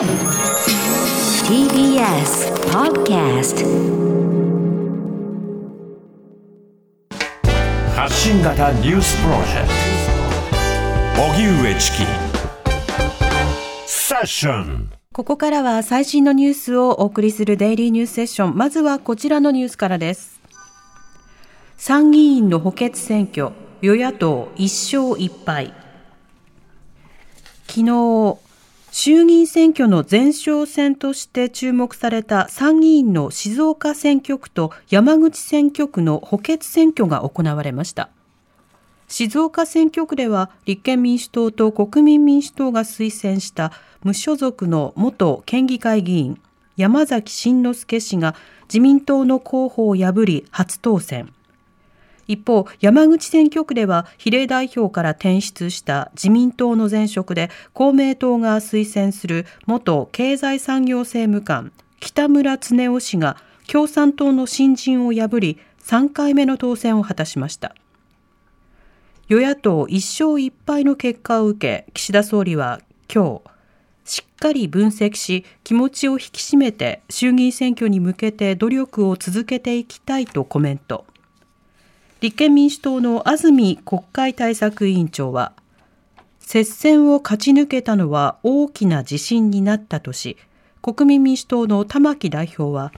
TBS Podcast 発信型ニュースプロジェクト荻上チキセッションここからは最新のニュースをお送りするデイリーニュースセッション。まずはこちらのニュースからです。参議院の補欠選挙、与野党1勝1敗。昨日、衆議院選挙の前哨戦として注目された参議院の静岡選挙区と山口選挙区の補欠選挙が行われました。静岡選挙区では立憲民主党と国民民主党が推薦した無所属の元県議会議員山崎真之輔氏が自民党の候補を破り初当選。一方、山口選挙区では比例代表から転出した自民党の前職で公明党が推薦する元経済産業政務官北村恒夫氏が共産党の新人を破り3回目の当選を果たしました。与野党1勝1敗の結果を受け、岸田総理は今日、しっかり分析し、気持ちを引き締めて衆議院選挙に向けて努力を続けていきたいとコメント。立憲民主党の安住国会対策委員長は、接戦を勝ち抜けたのは大きな自信になったとし、国民民主党の玉木代表は、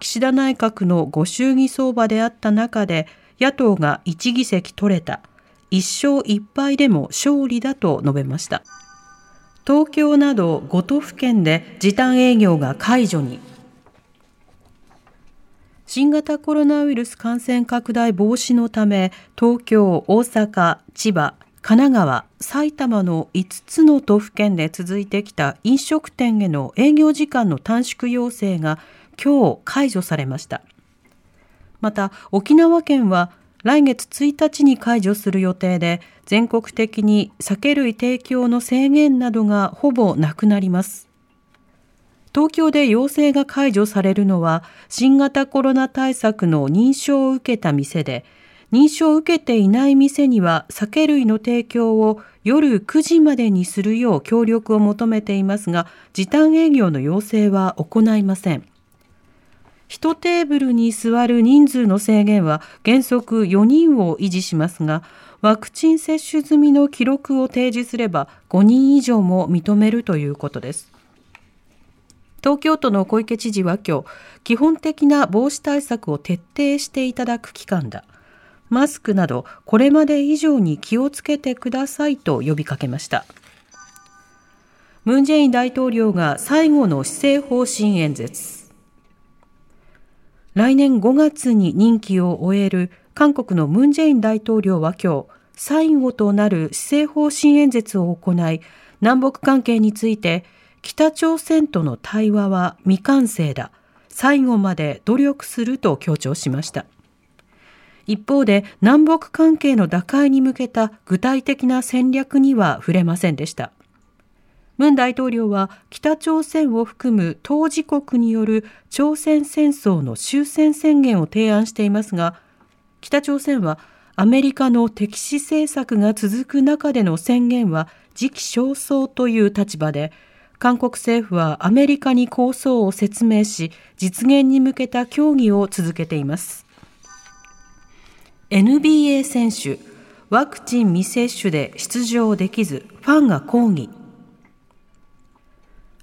岸田内閣のご祝儀相場であった中で、野党が1議席取れた。1勝1敗でも勝利だと述べました。東京など5都府県で時短営業が解除に。新型コロナウイルス感染拡大防止のため、東京、大阪、千葉、神奈川、埼玉の5つの都府県で続いてきた飲食店への営業時間の短縮要請が今日解除されました。また、沖縄県は来月1日に解除する予定で、全国的に酒類提供の制限などがほぼなくなります。東京で要請が解除されるのは、新型コロナ対策の認証を受けた店で、認証を受けていない店には酒類の提供を夜9時までにするよう協力を求めていますが、時短営業の要請は行いません。1テーブルに座る人数の制限は原則4人を維持しますが、ワクチン接種済みの記録を提示すれば5人以上も認めるということです。東京都の小池知事は今日、基本的な防止対策を徹底していただく期間だ。マスクなどこれまで以上に気をつけてくださいと呼びかけました。ムン・ジェイン大統領が最後の施政方針演説。来年5月に任期を終える韓国のムン・ジェイン大統領は今日、最後となる施政方針演説を行い、南北関係について、北朝鮮との対話は未完成だ。最後まで努力すると強調しました。一方で南北関係の打開に向けた具体的な戦略には触れませんでした。ムン大統領は北朝鮮を含む当事国による朝鮮戦争の終戦宣言を提案していますが、北朝鮮はアメリカの敵視政策が続く中での宣言は時期尚早という立場で、韓国政府はアメリカに構想を説明し、実現に向けた協議を続けています。NBA 選手、ワクチン未接種で出場できず、ファンが抗議。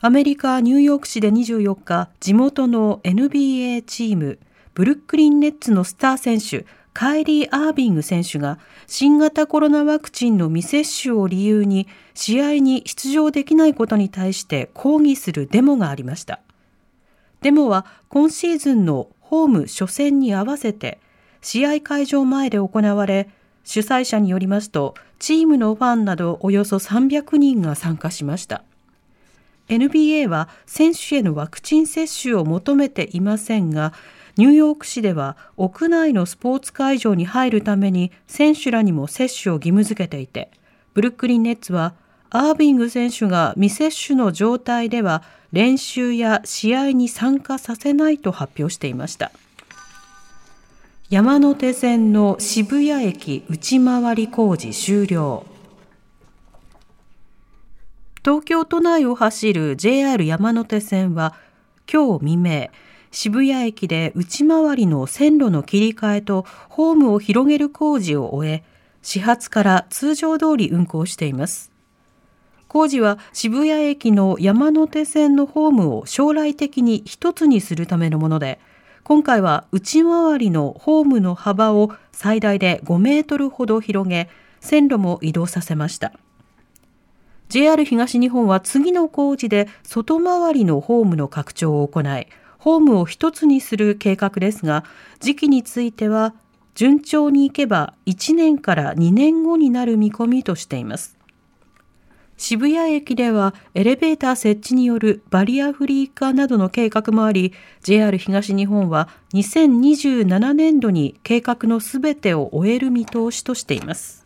アメリカ・ニューヨーク市で24日、地元の NBA チーム、ブルックリンネッツのスター選手、カイリー・アービング選手が新型コロナワクチンの未接種を理由に試合に出場できないことに対して抗議するデモがありました。デモは今シーズンのホーム初戦に合わせて試合会場前で行われ、主催者によりますとチームのファンなどおよそ300人が参加しました。NBA は選手へのワクチン接種を求めていませんが、ニューヨーク市では屋内のスポーツ会場に入るために選手らにも接種を義務付けていて、ブルックリンネッツはアービング選手が未接種の状態では練習や試合に参加させないと発表していました。山手線の渋谷駅内回り工事終了。東京都内を走る JR 山手線は今日未明渋谷駅で内回りの線路の切り替えとホームを広げる工事を終え始発から通常通り運行しています。工事は渋谷駅の山手線のホームを将来的に一つにするためのもので今回は内回りのホームの幅を最大で5メートルほど広げ線路も移動させました。JR 東日本は次の工事で外回りのホームの拡張を行いホームを一つにする計画ですが時期については順調にいけば1年から2年後になる見込みとしています。渋谷駅ではエレベーター設置によるバリアフリー化などの計画もあり JR 東日本は2027年度に計画のすべてを終える見通しとしています。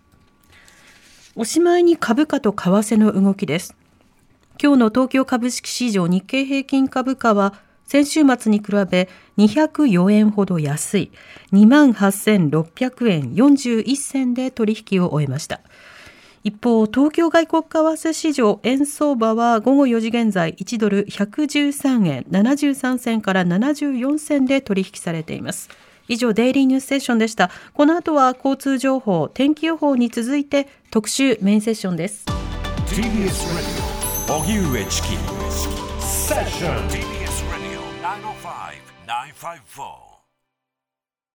おしまいに株価と為替の動きです。今日の東京株式市場日経平均株価は先週末に比べ204円ほど安い28,600円41銭で取引を終えました。一方、東京外国為替市場円相場は午後4時現在1ドル113円73銭から74銭で取引されています。以上、デイリーニュースセッションでした。この後は交通情報、天気予報に続いて特集メインセッションです。Five nine five four.